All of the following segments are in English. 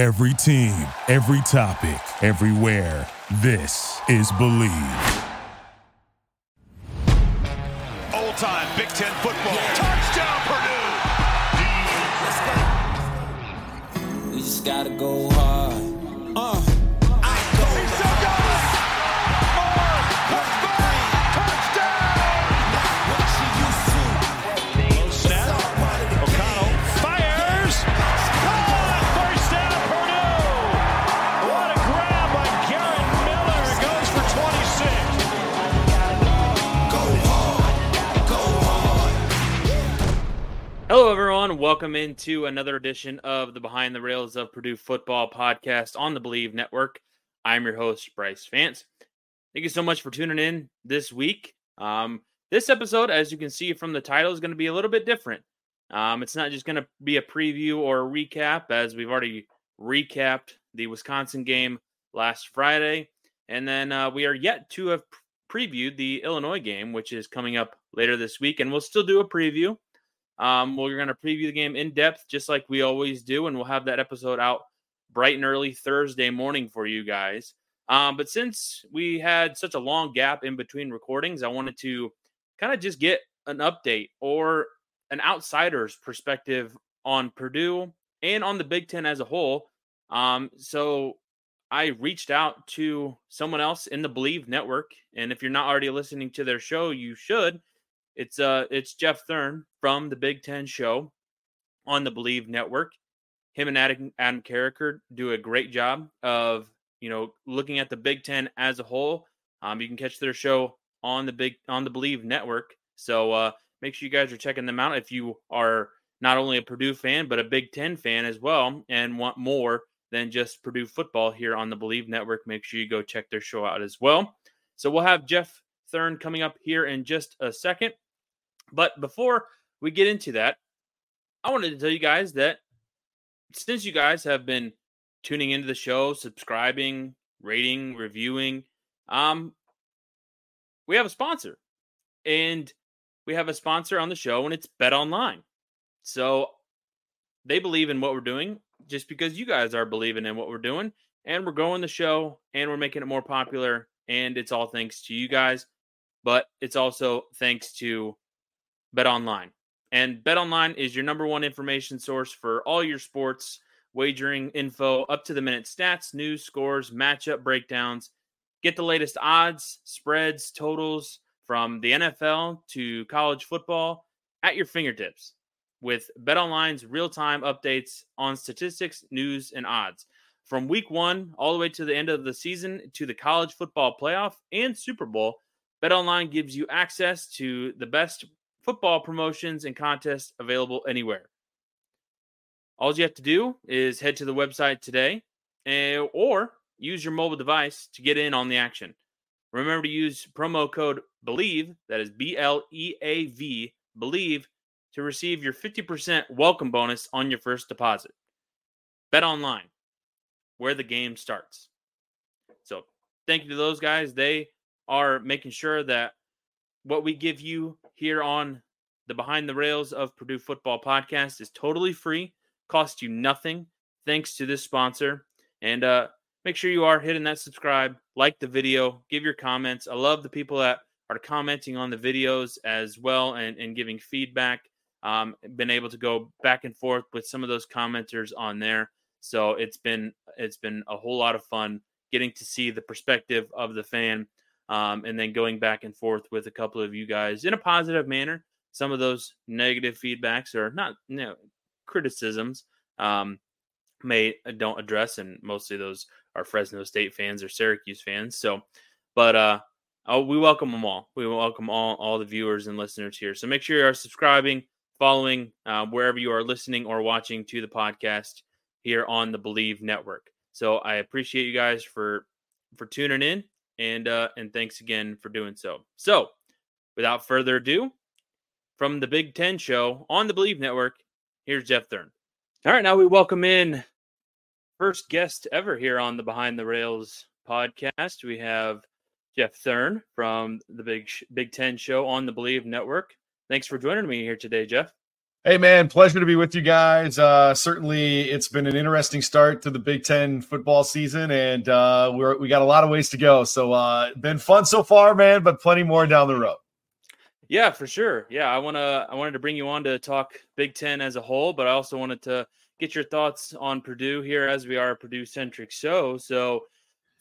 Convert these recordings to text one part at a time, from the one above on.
Every team, every topic, everywhere. This is Bleav. Old time Big Ten football. Touchdown, Purdue. We just gotta go hard. Hello, everyone. Welcome into another edition of the Behind the Rails of Purdue Football podcast on the Bleav Network. I'm your host, Brice Vance. Thank you so much for tuning in this week. Um, this episode, as you can see from the title, is going to be a little bit different. Um, it's not just going to be a preview or a recap, as we've already recapped the Wisconsin game last Friday. And then uh, we are yet to have previewed the Illinois game, which is coming up later this week. And we'll still do a preview. Um, we're going to preview the game in depth, just like we always do, and we'll have that episode out bright and early Thursday morning for you guys. Um, but since we had such a long gap in between recordings, I wanted to kind of just get an update or an outsider's perspective on Purdue and on the Big Ten as a whole. Um, so I reached out to someone else in the Bleav Network, and if you're not already listening to their show, you should. It's uh it's Jeff Thurn from the Big Ten Show on the Bleav Network. Him and Adam, Adam Carriker do a great job of you know looking at the Big Ten as a whole. Um, you can catch their show on the big on the Bleav Network. So uh, make sure you guys are checking them out if you are not only a Purdue fan but a Big Ten fan as well and want more than just Purdue football here on the Bleav Network. Make sure you go check their show out as well. So we'll have Jeff Thurn coming up here in just a second. But before we get into that, I wanted to tell you guys that since you guys have been tuning into the show, subscribing, rating, reviewing, um, we have a sponsor. And we have a sponsor on the show, and it's Bet Online. So they believe in what we're doing just because you guys are believing in what we're doing. And we're growing the show and we're making it more popular. And it's all thanks to you guys, but it's also thanks to Bet Online. And Bet Online is your number one information source for all your sports wagering info, up to the minute stats, news, scores, matchup breakdowns. Get the latest odds, spreads, totals from the NFL to college football at your fingertips with Bet Online's real time updates on statistics, news, and odds. From week one all the way to the end of the season to the college football playoff and Super Bowl, Bet Online gives you access to the best football promotions and contests available anywhere. All you have to do is head to the website today and, or use your mobile device to get in on the action. Remember to use promo code BLEAV, that is B L E A V, BLEAV, to receive your 50% welcome bonus on your first deposit. Bet online, where the game starts. So, thank you to those guys. They are making sure that what we give you here on the Behind the Rails of Purdue Football podcast is totally free, costs you nothing, thanks to this sponsor. And uh, make sure you are hitting that subscribe, like the video, give your comments. I love the people that are commenting on the videos as well and, and giving feedback. Um, been able to go back and forth with some of those commenters on there. So it's been it's been a whole lot of fun getting to see the perspective of the fan um, and then going back and forth with a couple of you guys in a positive manner. Some of those negative feedbacks or not you know, criticisms um, may uh, don't address, and mostly those are Fresno State fans or Syracuse fans. So, but uh, oh, we welcome them all. We welcome all all the viewers and listeners here. So make sure you are subscribing, following uh, wherever you are listening or watching to the podcast here on the Bleav Network. So I appreciate you guys for for tuning in and uh, and thanks again for doing so. So, without further ado, from the Big Ten show on the Bleav Network, here's Jeff Thurn. All right, now we welcome in first guest ever here on the Behind the Rails podcast. We have Jeff Thurn from the Big Big Ten show on the Bleav Network. Thanks for joining me here today, Jeff. Hey man, pleasure to be with you guys. Uh, certainly, it's been an interesting start to the Big Ten football season, and uh, we're we got a lot of ways to go. So, uh, been fun so far, man, but plenty more down the road. Yeah, for sure. Yeah, I wanna I wanted to bring you on to talk Big Ten as a whole, but I also wanted to get your thoughts on Purdue here as we are a Purdue centric show. So,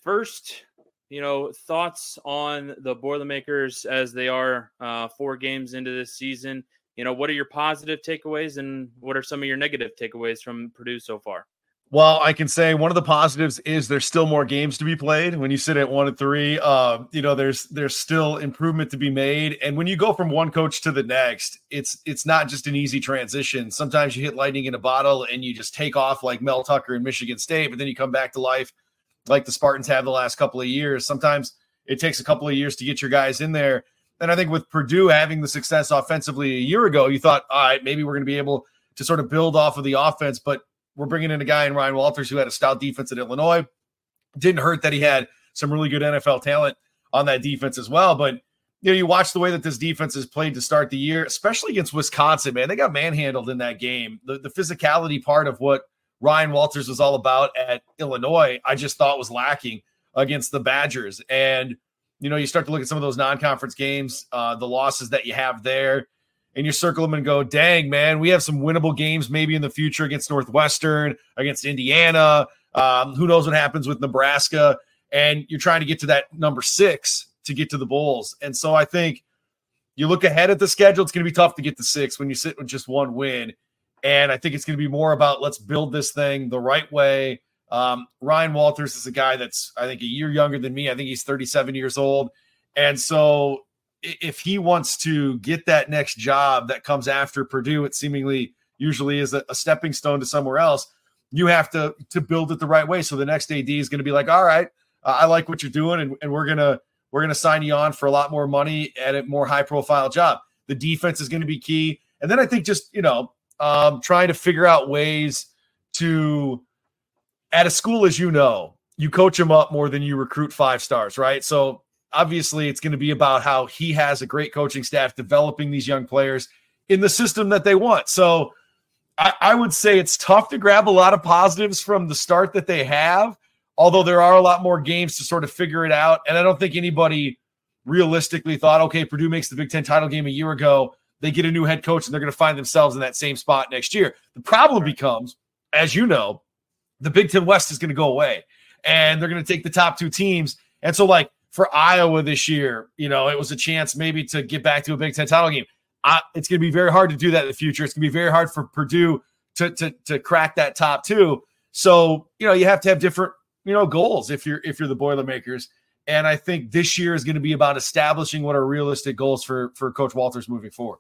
first, you know, thoughts on the Boilermakers as they are uh, four games into this season you know, what are your positive takeaways and what are some of your negative takeaways from Purdue so far? Well, I can say one of the positives is there's still more games to be played. When you sit at one and three, uh, you know there's there's still improvement to be made. And when you go from one coach to the next, it's it's not just an easy transition. Sometimes you hit lightning in a bottle and you just take off like Mel Tucker in Michigan State, but then you come back to life like the Spartans have the last couple of years. Sometimes it takes a couple of years to get your guys in there. And I think with Purdue having the success offensively a year ago, you thought, all right, maybe we're going to be able to sort of build off of the offense. But we're bringing in a guy in Ryan Walters who had a stout defense at Illinois. Didn't hurt that he had some really good NFL talent on that defense as well. But you know, you watch the way that this defense has played to start the year, especially against Wisconsin, man. They got manhandled in that game. The, the physicality part of what Ryan Walters was all about at Illinois, I just thought was lacking against the Badgers. And you know, you start to look at some of those non-conference games, uh, the losses that you have there, and you circle them and go, "Dang, man, we have some winnable games maybe in the future against Northwestern, against Indiana. Um, who knows what happens with Nebraska?" And you're trying to get to that number six to get to the Bulls, and so I think you look ahead at the schedule. It's going to be tough to get to six when you sit with just one win, and I think it's going to be more about let's build this thing the right way um, Ryan Walters is a guy that's, I think, a year younger than me. I think he's 37 years old. And so if he wants to get that next job that comes after Purdue, it seemingly usually is a, stepping stone to somewhere else. You have to to build it the right way. So the next AD is going to be like, all right, uh, I like what you're doing, and, and we're gonna we're gonna sign you on for a lot more money at a more high profile job. The defense is going to be key, and then I think just you know um, trying to figure out ways to at a school, as you know, you coach them up more than you recruit five stars, right? So obviously, it's going to be about how he has a great coaching staff developing these young players in the system that they want. So I, I would say it's tough to grab a lot of positives from the start that they have, although there are a lot more games to sort of figure it out. And I don't think anybody realistically thought, okay, Purdue makes the Big Ten title game a year ago. They get a new head coach and they're going to find themselves in that same spot next year. The problem becomes, as you know, the Big Ten West is going to go away and they're going to take the top two teams. And so, like for Iowa this year, you know, it was a chance maybe to get back to a Big Ten title game. I, it's going to be very hard to do that in the future. It's going to be very hard for Purdue to, to to crack that top two. So you know, you have to have different you know goals if you're if you're the Boilermakers. And I think this year is going to be about establishing what are realistic goals for for Coach Walters moving forward.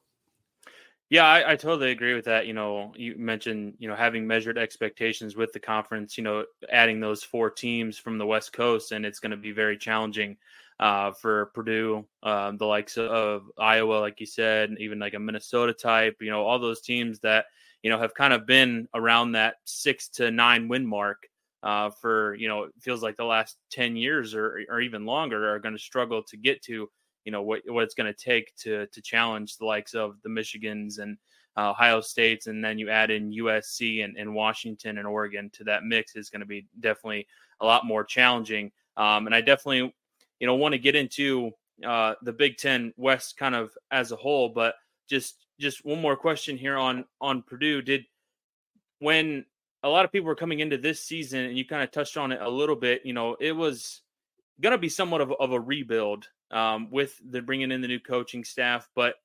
Yeah, I, I, totally agree with that. You know, you mentioned, you know, having measured expectations with the conference, you know, adding those four teams from the West Coast, and it's going to be very challenging uh, for Purdue, um, the likes of Iowa, like you said, even like a Minnesota type, you know, all those teams that, you know, have kind of been around that six to nine win mark uh, for, you know, it feels like the last 10 years or, or even longer are going to struggle to get to you know what what it's going to take to to challenge the likes of the Michigans and uh, Ohio States, and then you add in USC and, and Washington and Oregon to that mix is going to be definitely a lot more challenging. Um, and I definitely, you know, want to get into uh, the Big Ten West kind of as a whole, but just just one more question here on on Purdue. Did when a lot of people were coming into this season, and you kind of touched on it a little bit, you know, it was going to be somewhat of, of a rebuild um, with the bringing in the new coaching staff. But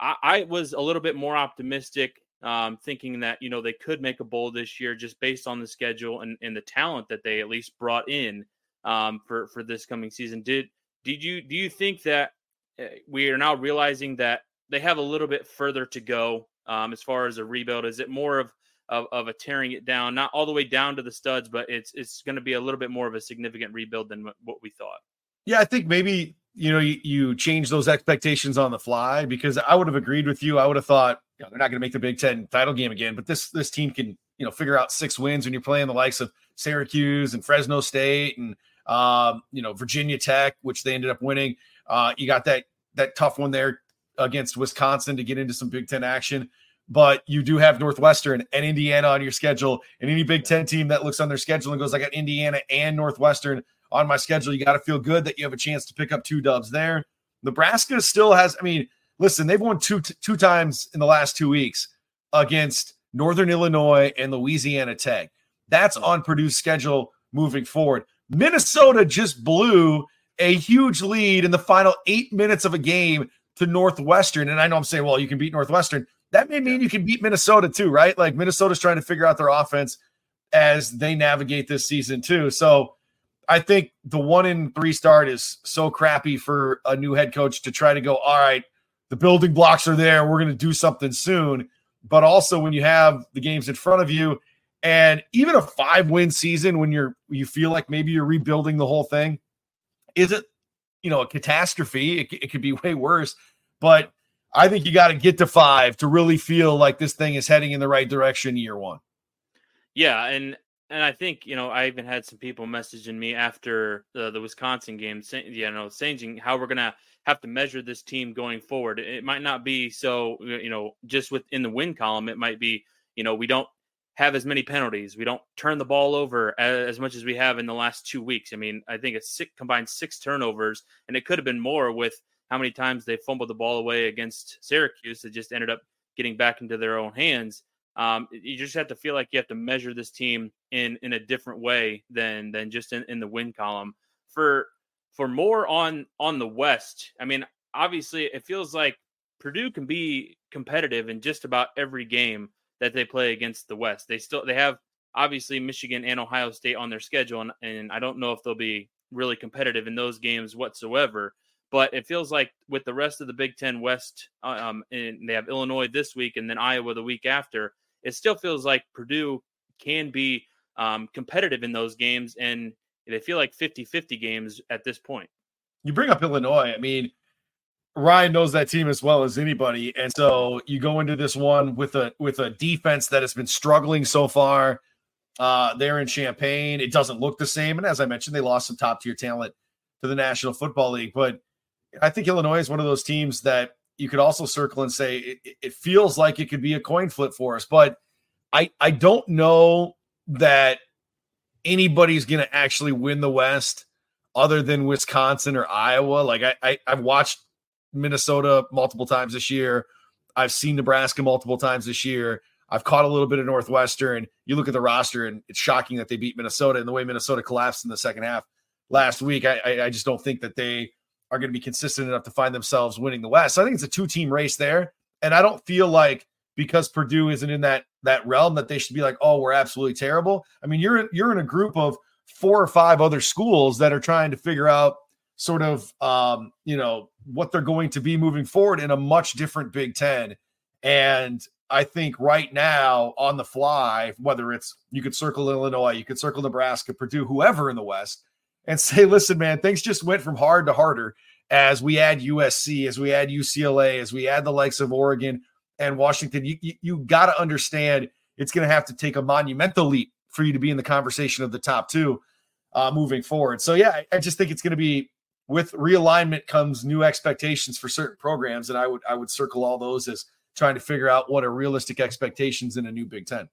I, I was a little bit more optimistic, um, thinking that you know they could make a bowl this year just based on the schedule and, and the talent that they at least brought in um, for for this coming season. Did did you do you think that eh, we are now realizing that they have a little bit further to go um, as far as a rebuild? Is it more of of, of a tearing it down, not all the way down to the studs, but it's it's going to be a little bit more of a significant rebuild than what we thought. Yeah, I think maybe you know you, you change those expectations on the fly because I would have agreed with you. I would have thought you know, they're not going to make the Big Ten title game again, but this this team can you know figure out six wins when you're playing the likes of Syracuse and Fresno State and um, you know Virginia Tech, which they ended up winning. Uh, you got that that tough one there against Wisconsin to get into some Big Ten action. but you do have Northwestern and Indiana on your schedule. And any Big Ten team that looks on their schedule and goes, I got Indiana and Northwestern on my schedule, you got to feel good that you have a chance to pick up two dubs there. Nebraska still has, I mean, listen, they've won two two times in the last two weeks against Northern Illinois and Louisiana Tech. That's on Purdue's schedule moving forward. Minnesota just blew a huge lead in the final eight minutes of a game to Northwestern. And I know I'm saying, well, you can beat Northwestern. That may mean you can beat Minnesota too, right? Like Minnesota's trying to figure out their offense as they navigate this season too. So I think the one in three start is so crappy for a new head coach to try to go, all right, the building blocks are there. We're going to do something soon. But also when you have the games in front of you and even a five win season when you're you feel like maybe you're rebuilding the whole thing, is it you know a catastrophe? It, it could be way worse. But I think you got to get to five to really feel like this thing is heading in the right direction year one. Yeah, and and I think you know I even had some people messaging me after the, the Wisconsin game, saying you know saying how we're gonna have to measure this team going forward. It might not be so you know just within the win column. It might be you know we don't have as many penalties. We don't turn the ball over as, as much as we have in the last two weeks. I mean, I think it's six, combined six turnovers, and it could have been more with how many times they fumbled the ball away against Syracuse that just ended up getting back into their own hands. Um, you just have to feel like you have to measure this team in in a different way than than just in, in the win column. For for more on on the West, I mean, obviously it feels like Purdue can be competitive in just about every game that they play against the West. They still they have obviously Michigan and Ohio State on their schedule, and, and I don't know if they'll be really competitive in those games whatsoever. But it feels like with the rest of the Big Ten West, uh, um, and they have Illinois this week and then Iowa the week after it still feels like Purdue can be um, competitive in those games, and they feel like 50 50 games at this point. You bring up Illinois. I mean, Ryan knows that team as well as anybody, and so you go into this one with a with a defense that has been struggling so far. Uh, they're in Champaign. It doesn't look the same, and as I mentioned, they lost some top tier talent to the National Football League. But I think Illinois is one of those teams that you could also circle and say it, it feels like it could be a coin flip for us, but I I don't know that anybody's going to actually win the West other than Wisconsin or Iowa. Like I, I I've watched Minnesota multiple times this year. I've seen Nebraska multiple times this year. I've caught a little bit of Northwestern. You look at the roster, and it's shocking that they beat Minnesota and the way Minnesota collapsed in the second half last week. I, I, I just don't think that they are going to be consistent enough to find themselves winning the West. So I think it's a two team race there. And I don't feel like because Purdue isn't in that that realm that they should be like, oh, we're absolutely terrible. I mean, you're you're in a group of four or five other schools that are trying to figure out sort of um, you know what they're going to be moving forward in a much different Big Ten. And I think right now on the fly, whether it's you could circle Illinois, you could circle Nebraska, Purdue, whoever in the West, and say, listen, man, things just went from hard to harder as we add USC, as we add UCLA, as we add the likes of Oregon and Washington. You, you, you got to understand it's going to have to take a monumental leap for you to be in the conversation of the top two uh, moving forward. So, yeah, I, I just think it's going to be with realignment comes new expectations for certain programs. And I would, I would circle all those as trying to figure out what are realistic expectations in a new Big Ten.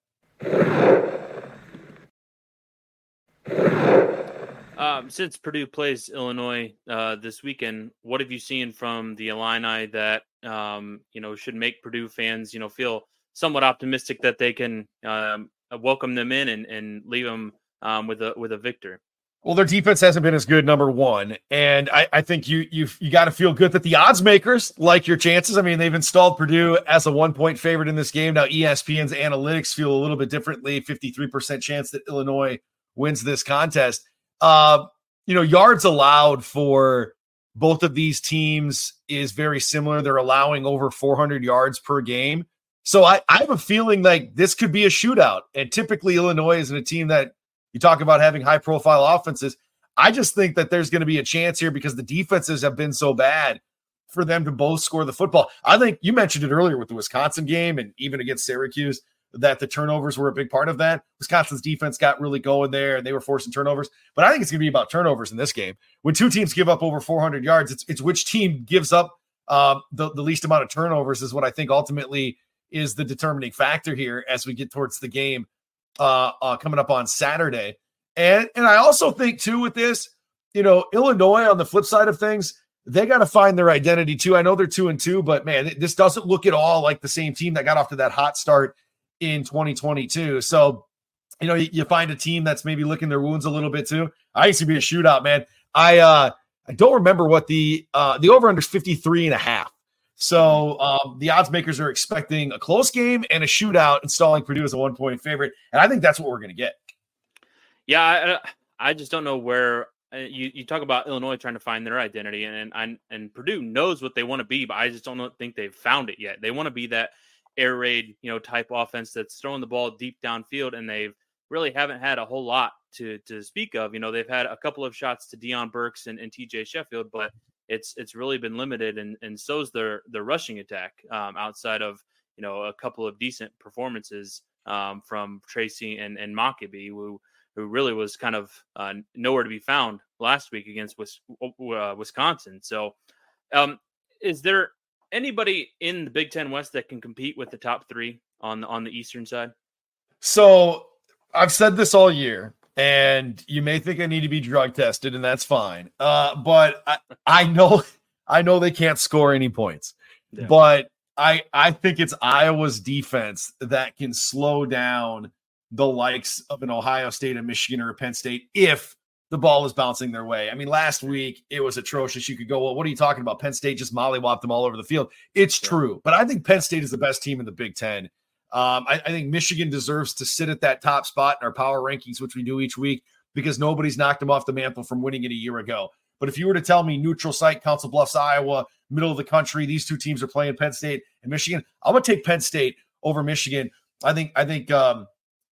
Um, since Purdue plays Illinois uh, this weekend, what have you seen from the Illini that um, you know should make Purdue fans you know feel somewhat optimistic that they can um, welcome them in and, and leave them um, with a with a victor? Well, their defense hasn't been as good, number one, and I, I think you you you got to feel good that the odds makers like your chances. I mean, they've installed Purdue as a one point favorite in this game. Now, ESPN's analytics feel a little bit differently. Fifty three percent chance that Illinois wins this contest. Uh, you know, yards allowed for both of these teams is very similar. They're allowing over 400 yards per game. So I, I have a feeling like this could be a shootout. And typically, Illinois isn't a team that you talk about having high profile offenses. I just think that there's going to be a chance here because the defenses have been so bad for them to both score the football. I think you mentioned it earlier with the Wisconsin game and even against Syracuse that the turnovers were a big part of that. Wisconsin's defense got really going there and they were forcing turnovers. But I think it's going to be about turnovers in this game. When two teams give up over 400 yards, it's, it's which team gives up um, the, the least amount of turnovers is what I think ultimately is the determining factor here as we get towards the game uh, uh, coming up on Saturday. And and I also think too with this, you know, Illinois on the flip side of things, they got to find their identity too. I know they're two and two, but man, this doesn't look at all like the same team that got off to that hot start in 2022. So, you know, you, find a team that's maybe licking their wounds a little bit too. I used to be a shootout, man. I uh I don't remember what the uh the over under is 53 and a half. So um, the odds makers are expecting a close game and a shootout, installing Purdue as a one point favorite, and I think that's what we're going to get. Yeah, I, I, just don't know where uh, you, you talk about Illinois trying to find their identity, and and and Purdue knows what they want to be, but I just don't think they've found it yet. They want to be that air raid, you know, type offense that's throwing the ball deep downfield, and they've really haven't had a whole lot to to speak of. You know, they've had a couple of shots to Deion Burks and, and TJ Sheffield, but it's it's really been limited, and and so's their their rushing attack um, outside of you know a couple of decent performances um, from Tracy and and Mockobee, who who really was kind of uh, nowhere to be found last week against uh, Wisconsin. So, um, is there anybody in the Big Ten West that can compete with the top three on on the Eastern side? So I've said this all year and you may think I need to be drug tested, and that's fine. Uh, but I, I know I know they can't score any points, yeah. but I I think it's Iowa's defense that can slow down the likes of an Ohio State, a Michigan, or a Penn State if the ball is bouncing their way. I mean, last week it was atrocious. You could go, well, what are you talking about? Penn State just mollywopped them all over the field. It's yeah. true, but I think Penn State is the best team in the Big Ten. Um, I, I, think Michigan deserves to sit at that top spot in our power rankings, which we do each week, because nobody's knocked them off the mantle from winning it a year ago. But if you were to tell me neutral site, Council Bluffs, Iowa, middle of the country, these two teams are playing Penn State and Michigan, I'm gonna take Penn State over Michigan. I think I think um,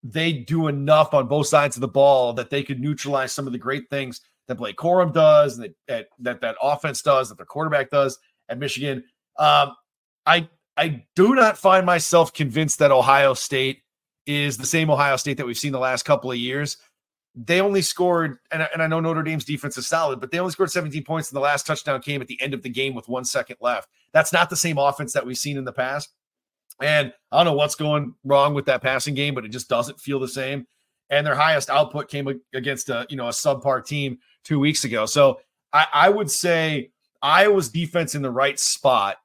they do enough on both sides of the ball that they could neutralize some of the great things that Blake Corum does, and that that that, offense does, that the quarterback does at Michigan. Um, I I do not find myself convinced that Ohio State is the same Ohio State that we've seen the last couple of years. They only scored, and, and I know Notre Dame's defense is solid, but they only scored 17 points in the last touchdown came at the end of the game with one second left. That's not the same offense that we've seen in the past. And I don't know what's going wrong with that passing game, but it just doesn't feel the same. And their highest output came against a you know a subpar team two weeks ago. So I, I would say Iowa's defense in the right spot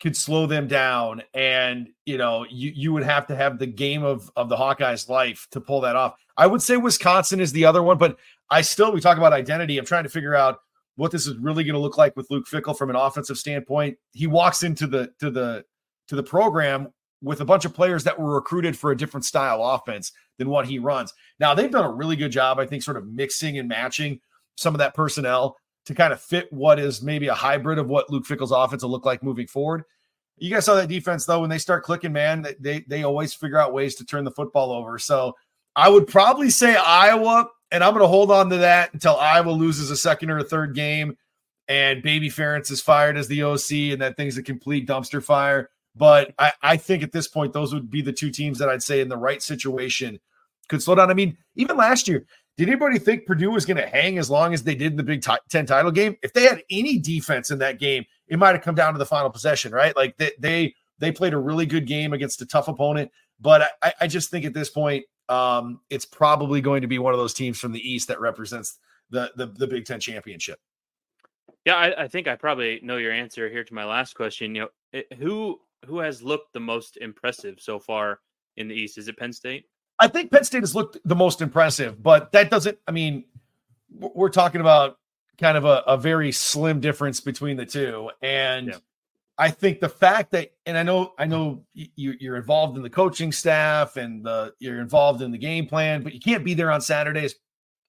could slow them down and you know you you would have to have the game of of the Hawkeyes life to pull that off. I would say Wisconsin is the other one, but I still we talk about identity. I'm trying to figure out what this is really going to look like with Luke Fickell from an offensive standpoint. He walks into the to the to the program with a bunch of players that were recruited for a different style offense than what he runs. Now they've done a really good job, I think, sort of mixing and matching some of that personnel to kind of fit what is maybe a hybrid of what Luke Fickell's offense will look like moving forward. You guys saw that defense though when they start clicking, man. They they always figure out ways to turn the football over. So I would probably say Iowa, and I'm going to hold on to that until Iowa loses a second or a third game, and Baby Ferentz is fired as the OC, and that thing's a complete dumpster fire. But I, I think at this point, those would be the two teams that I'd say in the right situation could slow down. I mean, even last year, did anybody think Purdue was going to hang as long as they did in the Big Ten title game? If they had any defense in that game, it might have come down to the final possession, right? Like they they, they played a really good game against a tough opponent. But I, I just think at this point, um, it's probably going to be one of those teams from the East that represents the the, the Big Ten championship. Yeah, I, I, think I probably know your answer here to my last question. You know, it, who who has looked the most impressive so far in the East? Is it Penn State? I think Penn State has looked the most impressive, but that doesn't, I mean, we're talking about kind of a, a very slim difference between the two. And yeah. I think the fact that, and I know, I know you, you're involved in the coaching staff and the, you're involved in the game plan, but you can't be there on Saturdays.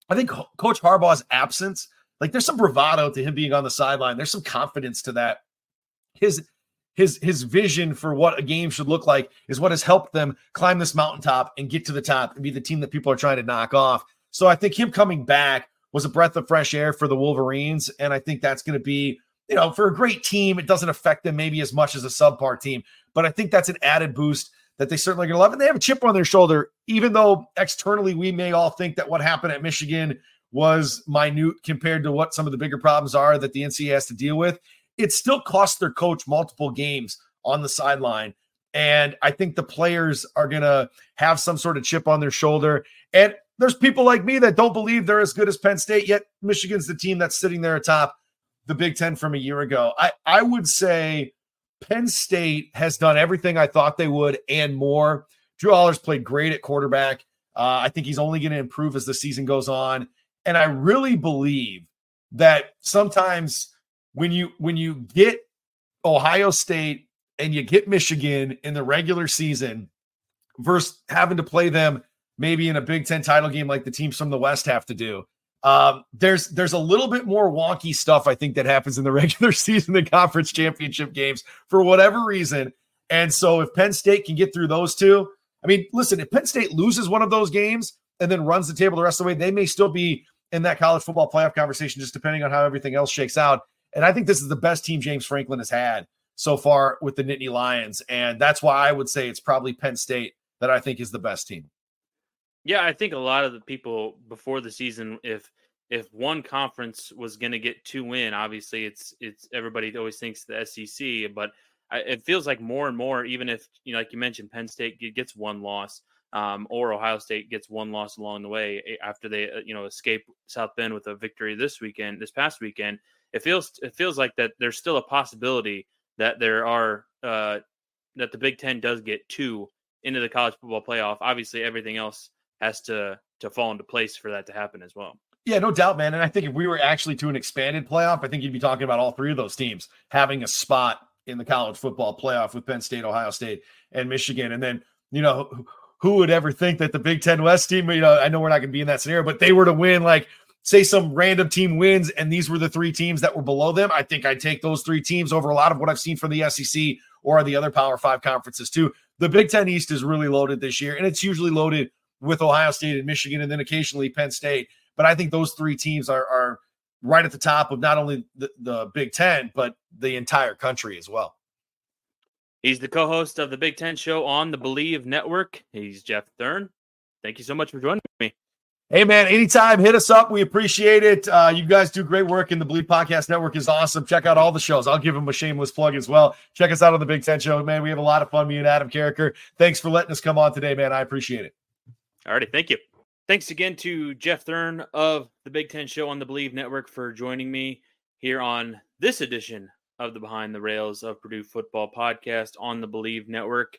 I think Coach Harbaugh's absence, like there's some bravado to him being on the sideline. There's some confidence to that. His his his vision for what a game should look like is what has helped them climb this mountaintop and get to the top and be the team that people are trying to knock off. So I think him coming back was a breath of fresh air for the Wolverines, and I think that's going to be you know for a great team. It doesn't affect them maybe as much as a subpar team, but I think that's an added boost that they certainly are going to love. And they have a chip on their shoulder, even though externally we may all think that what happened at Michigan was minute compared to what some of the bigger problems are that the NCAA has to deal with it still cost their coach multiple games on the sideline. And I think the players are going to have some sort of chip on their shoulder. And there's people like me that don't believe they're as good as Penn State, yet Michigan's the team that's sitting there atop the Big Ten from a year ago. I, I would say Penn State has done everything I thought they would and more. Drew Allar's played great at quarterback. Uh, I think he's only going to improve as the season goes on. And I really believe that sometimes when you when you get Ohio State and you get Michigan in the regular season versus having to play them maybe in a Big Ten title game like the teams from the West have to do. Um, there's there's a little bit more wonky stuff I think that happens in the regular season than conference championship games for whatever reason. And so if Penn State can get through those two, I mean, listen, if Penn State loses one of those games and then runs the table the rest of the way, they may still be in that college football playoff conversation, just depending on how everything else shakes out. And I think this is the best team James Franklin has had so far with the Nittany Lions. And that's why I would say it's probably Penn State that I think is the best team. Yeah, I think a lot of the people before the season, if if one conference was going to get two win, obviously it's it's everybody always thinks the SEC, but I, it feels like more and more, even if you know, like you mentioned, Penn State gets one loss, um, or Ohio State gets one loss along the way eh, after they uh, you know escape South Bend with a victory this weekend, this past weekend. It feels it feels like that there's still a possibility that there are uh, that the Big Ten does get two into the college football playoff. Obviously, everything else has to to fall into place for that to happen as well. Yeah, no doubt, man. And I think if we were actually to an expanded playoff, I think you'd be talking about all three of those teams having a spot in the college football playoff with Penn State, Ohio State, and Michigan. And then, you know, who would ever think that the Big Ten West team, you know, I know we're not going to be in that scenario, but they were to win, like, say some random team wins and these were the three teams that were below them. I think I'd take those three teams over a lot of what I've seen from the SEC or the other Power Five conferences, too. The Big Ten East is really loaded this year, and it's usually loaded with Ohio State and Michigan, and then occasionally Penn State. But I think those three teams are, are right at the top of not only the, the Big Ten, but the entire country as well. He's the co-host of the Big Ten Show on the Bleav Network. He's Jeff Thurn. Thank you so much for joining. Hey man, anytime, hit us up. We appreciate it. Uh, you guys do great work, and the Bleav Podcast Network is awesome. Check out all the shows. I'll give them a shameless plug as well. Check us out on the Big Ten Show, man. We have a lot of fun. Me and Adam Carriker. Thanks for letting us come on today, man. I appreciate it. All righty, thank you. Thanks again to Jeff Thurn of the Big Ten Show on the Bleav Network for joining me here on this edition of the Behind the Rails of Purdue Football podcast on the Bleav Network.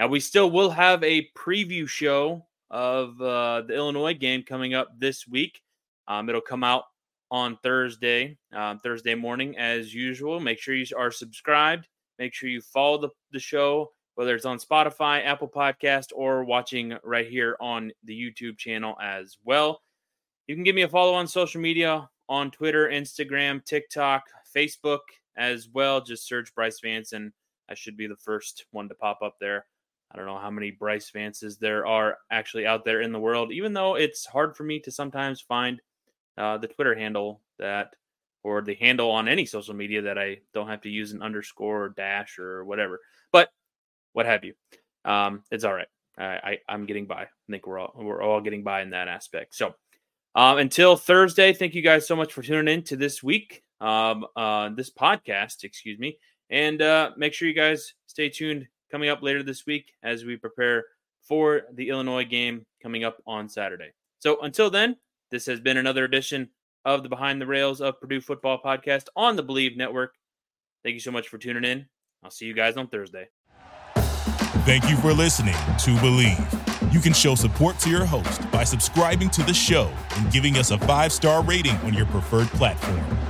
Now, we still will have a preview show of uh, the Illinois game coming up this week. Um, it'll come out on Thursday, um, Thursday morning, as usual. Make sure you are subscribed. Make sure you follow the, the show whether it's on Spotify, Apple Podcast, or watching right here on the YouTube channel as well. You can give me a follow on social media on Twitter, Instagram, TikTok, Facebook as well. Just search Brice Vance, and I should be the first one to pop up there. I don't know how many Brice Vances there are actually out there in the world, even though it's hard for me to sometimes find uh, the Twitter handle that or the handle on any social media that I don't have to use an underscore or dash or whatever. But what have you. Um, it's all right. I, I am getting by. I think we're all we're all getting by in that aspect. So um, until Thursday, thank you guys so much for tuning in to this week, um, uh, this podcast, excuse me, and uh, make sure you guys stay tuned. Coming up later this week as we prepare for the Illinois game coming up on Saturday. So until then, this has been another edition of the Behind the Rails of Purdue Football podcast on the Bleav Network. Thank you so much for tuning in. I'll see you guys on Thursday. Thank you for listening to Bleav. You can show support to your host by subscribing to the show and giving us a five star rating on your preferred platform.